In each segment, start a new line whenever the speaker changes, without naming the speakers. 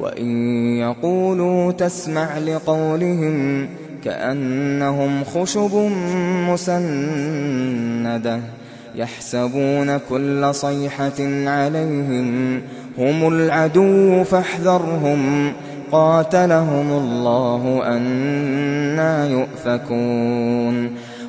وإن يقولوا تسمع لقولهم كأنهم خشب مسندة يحسبون كل صيحة عليهم هم العدو فاحذرهم قاتلهم الله أنا يؤفكون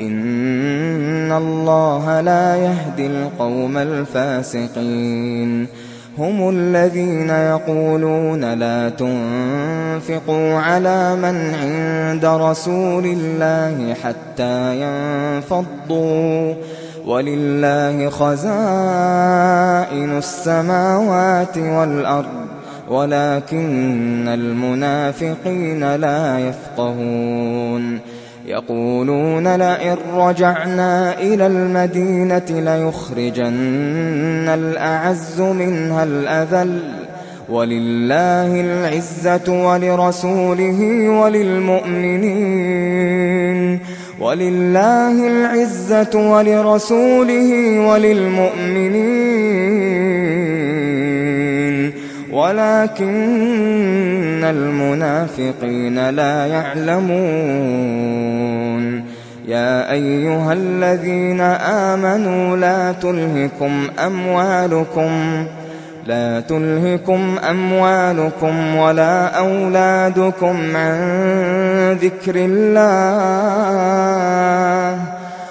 إِنَّ اللَّهَ لَا يَهْدِي الْقَوْمَ الْفَاسِقِينَ هم الذين يقولون لا تنفقوا على من عند رسول الله حتى ينفضوا ولله خزائن السماوات والأرض ولكن المنافقين لا يفقهون يقولون لئن رجعنا إلى المدينة ليخرجن الأعز منها الأذل ولله العزة ولرسوله وللمؤمنين ولله العزة ولرسوله وللمؤمنين وَلَٰكِنَّ الْمُنَافِقِينَ لَا يَعْلَمُونَ يَا أَيُّهَا الَّذِينَ آمَنُوا لَا تُلْهِكُمْ أَمْوَالُكُمْ لا تلهكم أموالكم ولا أولادكم عن ذكر الله